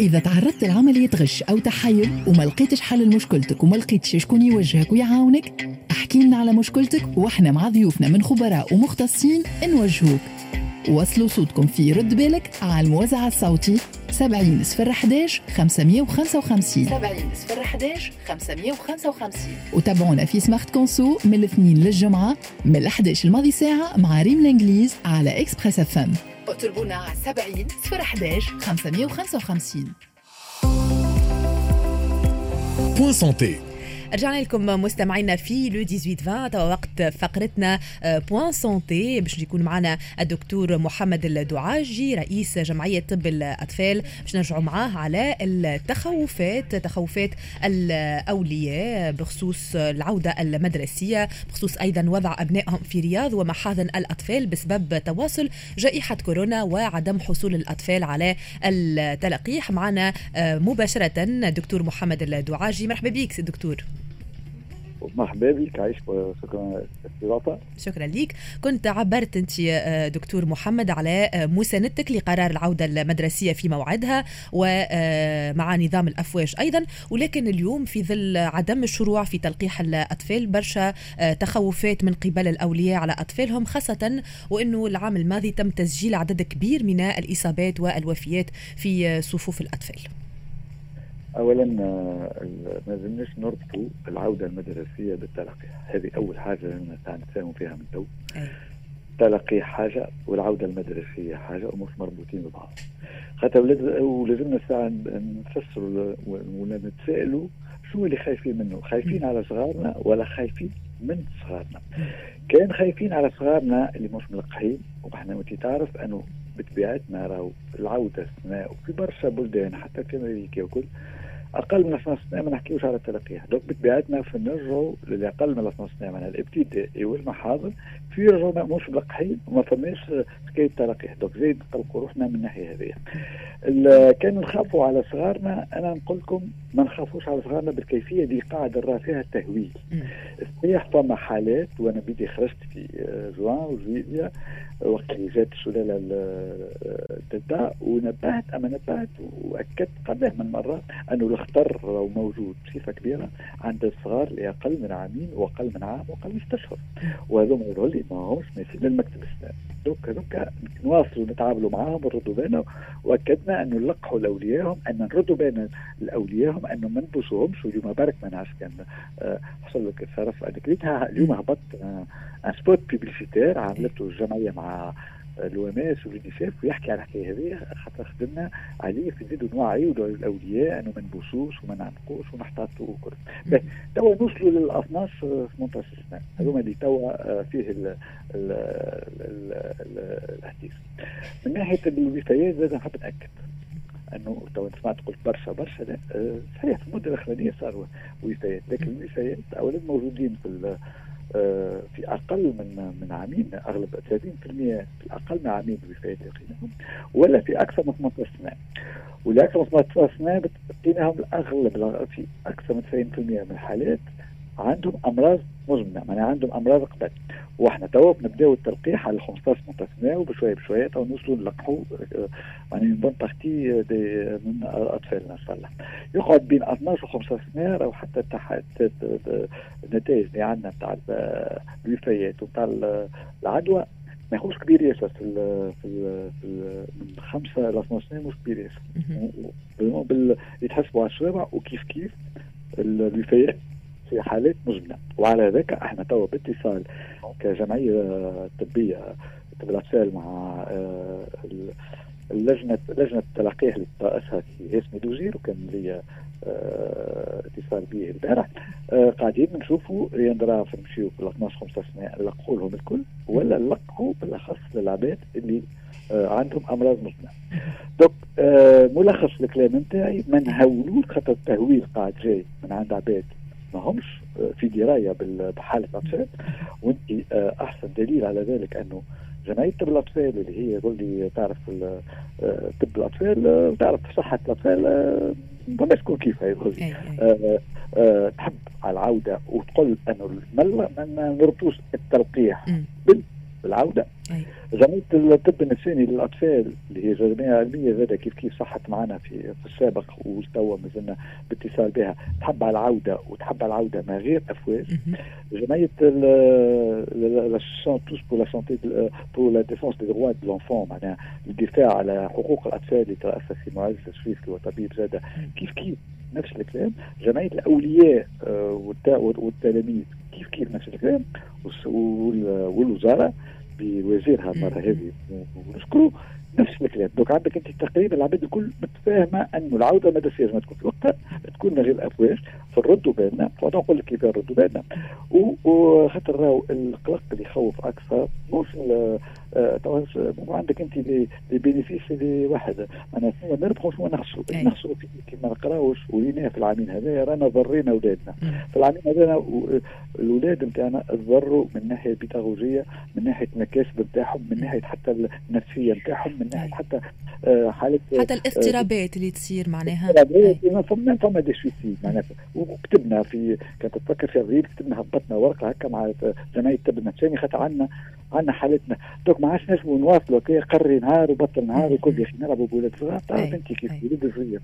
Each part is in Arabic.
إذا تعرضت لعملية غش أو تحيل وما لقيتش حل لمشكلتك وما لقيتش شكون يوجهك ويعاونك احكي لنا على مشكلتك وإحنا مع ضيوفنا من خبراء ومختصين نوجهوك. وصلوا صوتكم في رد بالك على الموزع الصوتي 70 صفر 11 555 70 صفر 11 555 وتابعونا في Smart Conso من الاثنين للجمعة من 11 لماضي ساعة مع ريم الإنجليز على Express F اطلبونا على 70 صفر 11 555 Point Santé رجعنا لكم مستمعينا في Le 18 20 توا وقت فقرتنا Point آه، Santé باش يكون معنا الدكتور محمد الدعاجي رئيس جمعية طب الأطفال. باش نرجعوا معاه على التخوفات تخوفات الأولياء بخصوص العودة المدرسية بخصوص أيضا وضع أبنائهم في رياض ومحاضن الأطفال بسبب تواصل جائحة كورونا وعدم حصول الأطفال على التلقيح. معنا آه، مباشرة دكتور محمد الدعاجي. مرحبا بك دكتور. مرحبا بك عايش شكرا استضافه شكرا لك كنت عبرت أنت آه، دكتور محمد على آه، مساندتك لقرار العودة المدرسية في موعدها ومع آه، نظام الأفواج أيضا. ولكن اليوم في ظل عدم الشروع في تلقيح الأطفال برشا تخوفات من قبل الأولياء على أطفالهم خاصة وإنه العام الماضي تم تسجيل عدد كبير من الإصابات والوفيات في صفوف الأطفال. اولا آه، ما زلناش نربطوا العودة المدرسية بالتلقيح هذه أول حاجة لازم نتفاهموا فيها من تو. التلقيح حاجة والعودة المدرسية حاجة ومش مربوطين ببعض. خاطر ولازمنا ساعة نفسروا ولا نتسائلوا شو اللي خايفين منه. خايفين على صغارنا ولا خايفين من صغارنا. كان خايفين على صغارنا اللي مش ملقحين. وإحنا انت تعرف أنه بطبيعتنا راهو العودة السناء وفي برشا بلدان حتى في أمريكا وكل أقل من 12 سنه ما نحكيوش على التلقيح دوك بطبيعتنا في نرجعوا للاقل من 12 سنه من الابتدائي والمحاضر في رجعوا مش ملقحين وما فماش حكاية تلقيح دوك زيد نقلقوا روحنا من الناحية هذه. كان نخافوا على صغارنا. أنا نقول لكم ما نخافوش على صغارنا بالكيفية اللي قاعد نرى فيها التهويل. صحيح فما حالات وأنا بدي خرجت في جوان وجويليا وقت اللي جات السلاله الدلتا ونبهت أما نبهت وأكدت قبله من مرات أنه الخطر موجود بصفة كبيرة عند الصغار اللي أقل من عامين وأقل من عام وأقل من ست أشهر. وهذوما اللي ما همش ماشيين للمكتب السنان donc هذوك نواصلوا نتعاملوا معاهم ونردوا بينهم. وأكدنا انه نلقحوا لاوليائهم أن نردوا بين الاوليائهم انه ما نبوسوهمش واليوم برك ما نعرفش كان آه، حصل لك شرف أنا اليوم هبط un spot publicitaire عملته الجمعية مع l'OMS واليونيسيف ويحكي على الحكاية هذه خاطر خدمنا عليه في نزيدوا نوعيوا الأولياء أنه ما نبوسوش وما نعنقوش ونحتاطوا وكل. توا نوصلوا لل 12 18 سنة. هذوما اللي توا آه، فيه الحديث من ناحية الوفيات زاد نحب نأكد أنه تو سمعت قلت برشا برشا لا آه، صحيح في المدة الأخرانية صاروا وفيات لكن الوفيات اولا موجودين في في أقل من من عامين أغلب 30% في أقل من عامين الوفيات لقيناهم ولا في أكثر من 18 سنه من 18 سنه لقيناهم الأغلب في أكثر من 90% من الحالات عندهم أمراض مزمنة يعني عندهم أمراض قبل. وإحنا توا بنبدأو التلقيح على 15 سنه وبشوية بشوية تو نوصلوا نلقحوا يعني bonne partie من اطفالنا ان شاء الله يقعد بين 12 و 15 سنه أو حتى تحت النتائج اللي عندنا بتاع الوفيات وبتاع العدوى ما يخوش كبير ياسر في ال في ال في ال من خمسة ل 12 سنه مش كبير ياسر. يتحسبوا على الشوارع وكيف كيف الوفيات في حالات مزمنه وعلى ذلك إحنا توا باتصال كجمعية طبية طب مع آه، اللجنة لجنة التلقيح اللي في هيس ميدوزير وكان لي آه، اتصال به البارح آه، قاعدين نشوفوا يندرا نمشيو بال 12 15 سنه نلقحوا لهم الكل ولا نلقحوا بالأخص للعباد اللي عندهم أمراض مزمنه. دوك ملخص الكلام نتاعي ما نهولوش خاطر التهويل قاعد جاي من عند عباد ما همش في دراية بحالة الأطفال. وانت آه، أحسن دليل على ذلك أنه جمعية طب الأطفال اللي هي يقول لي تعرف آه، طب الأطفال آه، تعرف صحة الأطفال ما تكون كيف هي تحب على العودة وتقول أنه ما نربطوش التلقيح. بالعودة. جمعيه الطب النفساني للأطفال اللي هي جمعيه علمية زاد كيف كيف صحت معنا في في السابق وتوا مازلنا باتصال بها. تحب على العودة وتحب على العودة ما غير أفواج. جمعيه l'association tous pour la santé pour la défense des droits de l'enfant معناها الدفاع على حقوق الأطفال اللي ترأسها في معز الشريف اللي هو طبيب زاد كيف كيف نفس الكلام. جمعيه الأولياء آه، والتلاميذ. كيف كيف نفس الكلام. والوزارة بوزيرها المره هذه ونشكره نفس الكلام دوك عندك أنت تقريبا العباد الكل متفاهمة أنه العودة المدرسية لازم تكون في وقتها تكون من غير أفواج فنردوا بالنا فأنا نقول لك كيف نردوا بالنا وخاطر راهو القلق اللي يخوف أكثر مش آه، عندك أنت لي بينيفيس اللي واحد. أنا ما نربحوش وما نخسروا. نخسروا كي ما نقراوش ولينا في العامين هذايا رانا ضرينا أولادنا. في العامين هذايا الأولاد نتاعنا تضروا من ناحية البيداغوجيه من ناحية المكاسب نتاعهم من ناحية حتى النفسية نتاعهم من ناحيه حتى آه، حالة حتى آه، الاضطرابات اللي تصير معناها. فما فما دي سويسيد معناها. وكتبنا في كانت تفكر في الريل كتبنا هبطنا ورقة هكا مع جمعية الطب النفساني خاطر عندنا عندنا حالتنا. دوك ما عادش نجموا نواصلوا كي قري نهار وبطل نهار وكل يا أخي نلعبوا بولاد صغار تعرف أنت كيف ولد صغير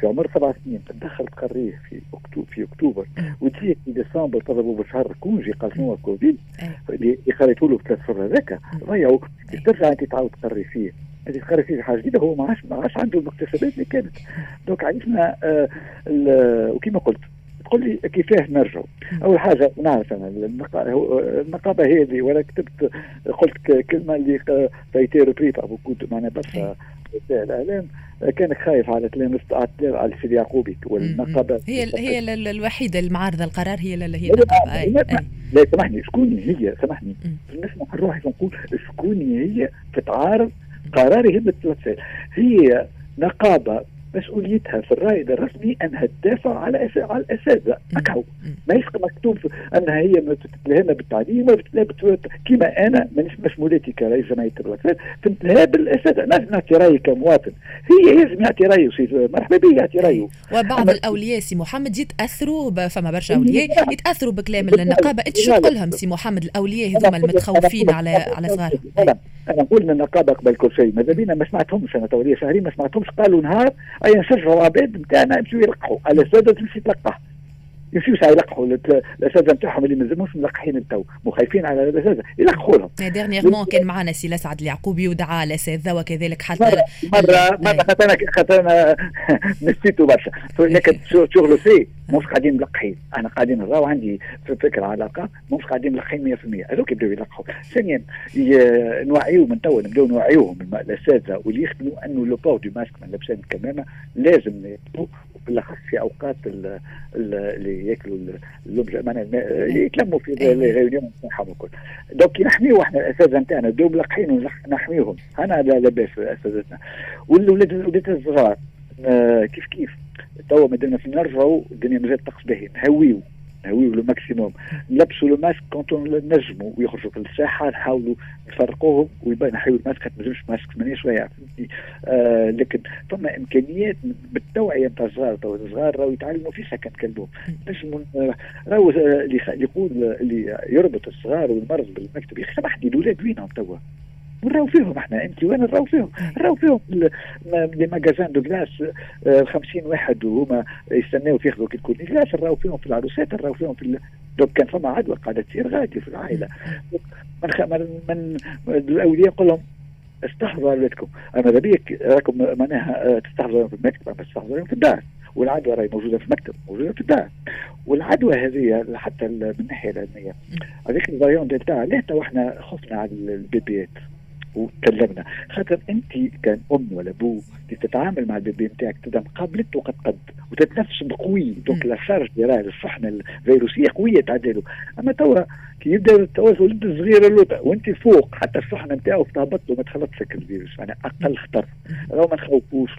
في عمر سبع سنين تدخل تقريه في اكتوبر في أكتوبر وتجيك في ديسمبر تضربوا بشهر كونجي قال شنو كوفيد اللي قريتوا له ثلاث شهور هذاك ضيعوا ترجع أنت تعاود تقري فيه. هذه فيه حاجة جديدة هو ما عادش ما عادش عنده المكتسبات اللي كانت. دوك عرفنا آه وكما قلت تقول لي كيفاه نرجعوا أول حاجة نعرف أنا النقابة هذه وأنا كتبت قلت كلمة اللي فايتي ريبريت أبو كود معنا برشا وسائل الإعلام. كان خايف على كلام على السيد يعقوبي والنقابة. هي هي الوحيدة المعارضة القرار هي هي النقابه لا سامحني شكون هي سامحني. نسمح نروح نقول شكون هي تتعارض قراري هم الثلاث هي نقابة مسؤوليتها في الرائد الرسمي أنها تدافع على على الأساتذة. ما يسقى مكتوب أنها هي تتلهمها بالتعليم كما أنا مانيش مسؤوليتي كرئيس جمعية الوكالات تنتهى بالأساتذة. لازم نعطي رأيي كمواطن. هي لازم يعطي رأيه سي مرحبا به يعطي رأيه. وبعض الأولياء سي محمد يتأثروا فما برشا أولياء يتأثروا بكلام النقابة. إنت شو تقول لهم سي محمد؟ الأولياء هذوما المتخوفين على على صغارهم. أنا نقول إن النقابة قبل كل شيء. ماذا بينا؟ ما سمعتهمش. أنا توليه شهرين ما سمعتهمش. قالوا نهار اي نشجعوا العباد نتاعنا يمشيو يلقحوا الساده تمشي تلقح يمشيو ساعه يلقحوا الاساتذه نتاعهم اللي مازالهمش ملقحين التو مخايفين على الاساتذه يلقحوا لهم dernièrement كان معنا سي لسعد اليعقوبي ودعا الاساتذه وكذلك حتى مره مره مره خاطر أنا خاطر أنا نسيته برشا لكن شغله فيه مش قاعدين ملقحين أنا قاعدين نراو عندي فكرة علاقة مش قاعدين ملقحين 100% هذوك يبداو يلقحوا. ثانيا نوعيهم من توا نبداو نوعيوهم الأساتذة واللي يخدموا أنه le port de masque من لابسين الكمامه لازم بالاخص في أوقات اللي يأكلوا اللبجه معناها يتلموا في les réunions نتاعهم الكل. donc نحميو إحنا الأساتذة نتاعنا بداو ملقحين ونحميوهم أنا لا لاباس أساتذتنا. والولاد الصغار آه، كيف كيف؟ توا في نرجعوا الدنيا مازالت طقس باهي. نهويو نهويو le maximum. نلبسوا le masque كونت نجموا ويخرجوا في الساحة نحاولوا نفرقوهم ويبان الماسك ما تنجمش ماسك مانيش شوية آه لكن فما إمكانيات بالتوعيه نتاع الصغار تو الصغار راهو يتعلموا في سكن كلبهم نجموا آه، راهو اللي يقول اللي يربط الصغار والمرض بالمكتب يا أخي سامحني الاولاد وينهم توا. ونراو فيهم إحنا انت وين نراو فيهم؟ نراو فيهم les magasins de glace 50 واحد وهما يستناو ياخذوا كي تكون glace نراو فيهم في العروسات نراو فيهم في donc كان فما عدوى قاعدة تصير غادي في العائلة. من من, من الأولياء نقول لهم استحضروا أولادكم. أما ذبيك راكم معناها تستحضروا في المكتب أما تستحضروا في الدار. والعدوى راهي موجودة في المكتب موجودة في الدار. والعدوى هذه حتى من الناحيه العلمية. هذيك ال variant delta ليه تو إحنا خفنا على البيبيات وتكلمنا. خاطر انت كان ام ولا ابو تتعامل مع البيبي نتاعك تبدا قبلت وقد قد وتتنفس بقوي donc la charge راه الشحنه الفيروسية قوية تعدله أما توا كي يبدا التواصل ولد صغير اللوطة وانت فوق حتى الشحنه نتاعو تهبط له ما تخلطش الفيروس. يعني أقل خطر. لو ما نخوفوش.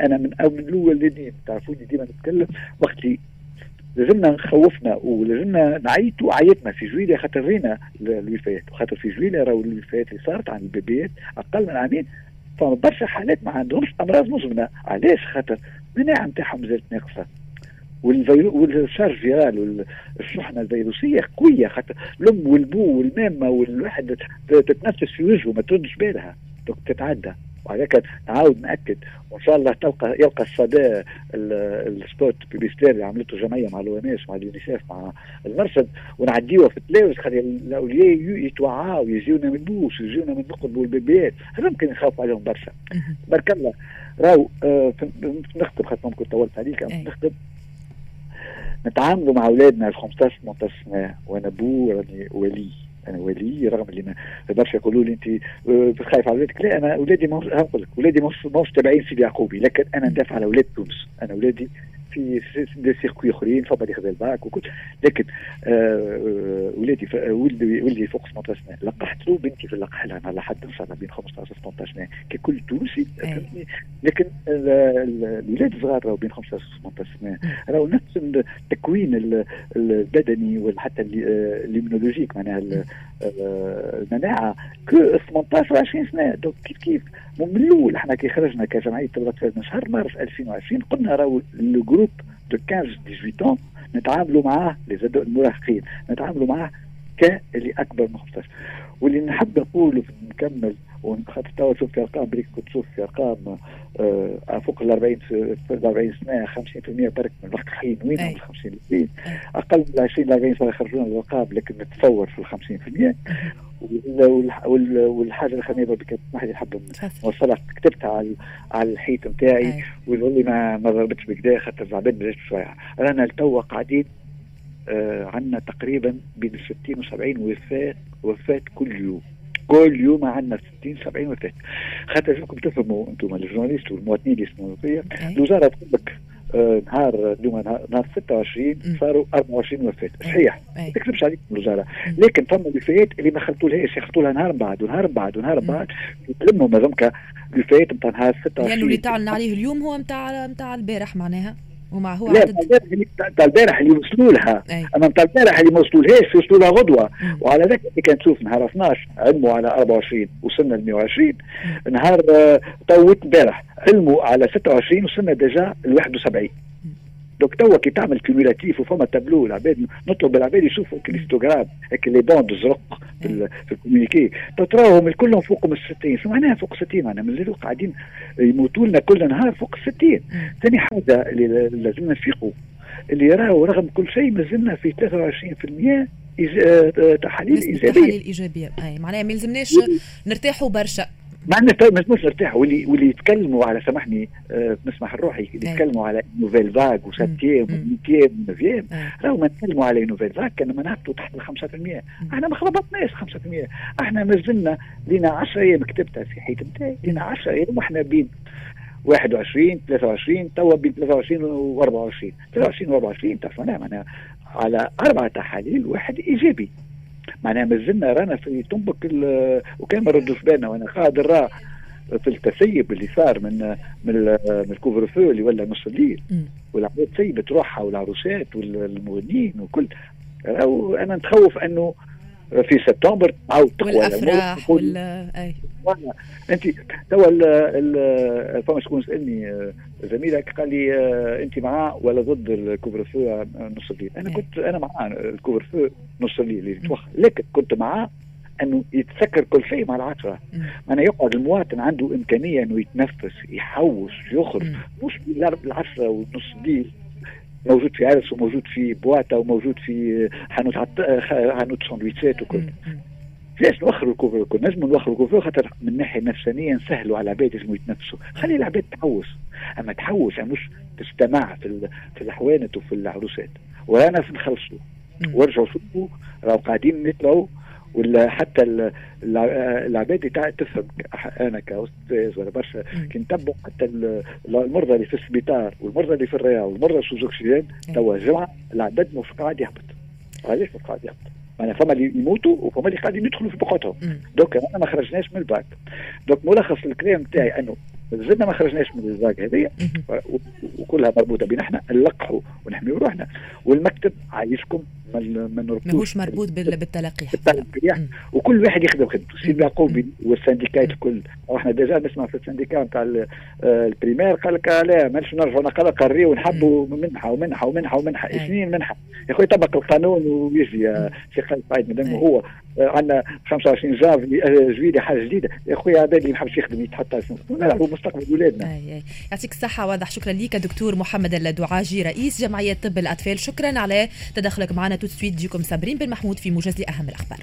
أنا من أو من الاولين تعرفوني ديما نتكلم وقتي لازمنا نخوفنا ولازمنا نعيطوا عيطنا في جويليا خاطر رينا الوفيات وخاطر في جويليا راهو الوفيات اللي صارت عن البيبيات أقل من عامين. فما برشا حالات ما عندهمش أمراض مزمنة. علاش؟ خاطر المناعة نتاعهم زالت ناقصة. وال charge virale والشحنة الفيروسية قوية. خاطر الأم والبو والمامة والواحد تتنفس في وجهه ما تردش بالها. تتعدى. وهذاك نعاود ناكد وإن شاء الله تلقى يلقى الصدى ال spot publicitaire اللي عملته جمعية مع ال OMS مع اليونيسيف مع المرصد ونعديوها في التلافز خلي الاولياء يتوعاو يجيونا من البوس يجيونا من نقب والبيبيات هذا ممكن يخاف عليهم برشا. بارك الله. راهو آه نخدم خاطر ممكن طولت عليك نخدم نتعاملوا مع أولادنا ال 15 18 سنة وأنا بو راني ولي. ولي رغم اللي برشا يقولوا لي انت آه، خايف على اولادك لا أنا اولادي ما نقول لك اولادي ماهوش تابعين سيدي يعقوبي لكن أنا ندافع على أولاد تونس. أنا اولادي في des circuits أخرين فما اللي خذا الباك وكل لكن آه, آه، ولادي ولدي ولدي فوق 18 سنة. لقحت له بنتي في اللقح لها على حد ان شاء الله بين 15 و 18 سنة. ككل تونسي لكن الولاد الصغار راهو بين 15 و 18 سنة. راهو نفس التكوين البدني وحتى ال immunologique معناها آه، المناعة. كو 18 و 20 سنة. donc كيف كيف؟ من الأول إحنا كي خرجنا كجمعية طب الاطفال من شهر مارس 2020 قلنا راهو groupe de 15 18 نتعاملوا معاه المراهقين نتعاملوا معاه كاللي اكبر من 15 واللي نحب نقوله نكمل وخاطر توا شوف في أرقام بريك كنت تشوف في أرقام آه فوق ال 40 ال 40 سنة 50% برك من الملقحين وين ال 50 أقل من 20 ل 40 سنة يخرجون الارقام لكن نتصور في ال 50% والحاجة الاخرانيه برك ما حد يحب نوصلها كتبتها على على الحيط نتاعي ويقول لي ما ما ضربتش بكدا خاطر زعبان شوية. رانا لتوا قاعدين عندنا تقريبا بين 60 و 70 وفاه وفاة كل يوم. كل يوم عندنا 60 70 وفاة. خاطر فيكم تفهموا أنتم الجورناليست والمواطنين اللي يسمعوا فيا الوزارة تقول لك آه نهار اليوم نهار 26 صاروا 24 وفاة. صحيح. ما تكذبش عليكم الوزارة. لكن فما الوفيات اللي ما خلطولهاش يخلطوا لها نهار بعد ونهار بعد ونهار بعد. يتلموا مازمك الوفيات نتاع نهار 26 لأنه اللي تعلن عليه اليوم هو نتاع نتاع البارح معناها. ومع هو لا عدد؟ البارح اللي وصلوا لها. أما نتاع البارح اللي ما وصلولهاش وصلوا لها غدوة. وعلى ذلك اللي كان تشوف نهار 12 علموا على 24 وصلنا ل 120 نهار آه، طوت البارح علموا على 26 وصلنا déjà ل 71 دوك توا كي تعمل cumulatif وفما تابلو العباد نطلب العباد يشوفوا histogramme هيك les bandes زرق في, في ال communiqué تراهم كلهم فوق من 60 شو معناها فوق 60 معناها من قاعدين يموتوا لنا كل نهار فوق 60 ثاني حاجة اللي لازمنا نفيقوا اللي راهو رغم كل شيء ما زلنا في 23% آه، تحاليل ايجابيه تحاليل ايجابيه اي معناها ما يلزمناش نرتاحوا برشا مع ما مش نرتاح واللي واللي يتكلموا على سامحني آه نسمح لروحي يتكلموا على nouvelle vague و septième و huitième و neuvième راهو ما نتكلموا على nouvelle vague كان مناعته تحت ال 5% إحنا ما خلطناش 5% إحنا ما زلنا لنا 10 أيام كتبتها في حيط نتاعي لنا 10 أيام وإحنا بين 21 23 توا بين 23 و 24 23 و 24 تعرف معناها على أربع تحاليل واحد إيجابي. معناها مازلنا رانا في تنبك وكان ما ردوش بالنا. وأنا قاعد نرى في التسيب اللي صار من من من الكوفر فو اللي ولا نص الليل. والعباد سيبت روحها والعروسات والمغنيين وكل. أنا نتخوف أنه في سبتمبر تعاود تقوى والأفراح وال أي. انت توا فما شكون سالني آه، زميلك قال لي آه، أنت معاه ولا ضد الكوفر فو نص الليل أنا كنت أنا معاه الكوفر فو نص الليل اللي لكن كنت معاه إنه يتسكر كل شيء مع العشرة. أنا يقعد المواطن عنده إمكانية إنه يتنفس يحوش يخرج. مش بالعشرة ونص الليل موجود في عرس وموجود في بواتا وموجود في حانوت عط... حانوت سندويتشات وكل. ليش نوخروا الكوفر كل نجم نوخروا الكوفر خاطر من الناحيه النفسانيه نسهلوا على العباد يجموا يتنفسوا. خلي العباد تحوس. أما تحوس يعني مش تستمع في في الحوانت وفي العروسات. وأنا نخلصوا. وارجعوا شوفوا راهو قاعدين نطلعوا. ولا حتى العباد تاع تفهم أنا كأستاذ ولا برشا كي نتبعوا حتى المرضى اللي في السبيطار والمرضى اللي في الرياض والمرضى في اكسجين توا جمعه العدد مش قاعد يهبط. علاش مش قاعد يهبط؟ معناها فما اللي يموتوا وفما اللي قاعدين يدخلوا في بقعتهم. دوك أنا ما خرجناش من الباك دوك ملخص الكلام تاعي أنه زدنا ما خرجناش من الزاق هذه وكلها مربوطة بنا إحنا نلقحوا ونحميوا روحنا. والمكتب عايشكم ما نربطوش ماهوش مربوط بالتلقي بالتلقي وكل واحد يخدم خدمته. سي العقوبي والسنديكات الكل. إحنا ديجا نسمع في السنديكا نتاع البريمير قال لك لا مانيش نرجعوا نقرا قريوا ونحبوا منحة ومنحة ومنحة ومنحة. سنين منحة. يا خويا طبق القانون ويجي شيخ خالد سعيد مادام هو عندنا 25 جافي جويلي حاجة جديدة. يا خويا هذا اللي ما يحبش يخدم يتحط مستقبل اولادنا يعطيك الصحة واضح. شكرا لك دكتور محمد الدعاجي رئيس جمعية طب الأطفال. شكرا على تدخلك معنا. تو سويت جيكم صابرين بن محمود في موجز لأهم الأخبار.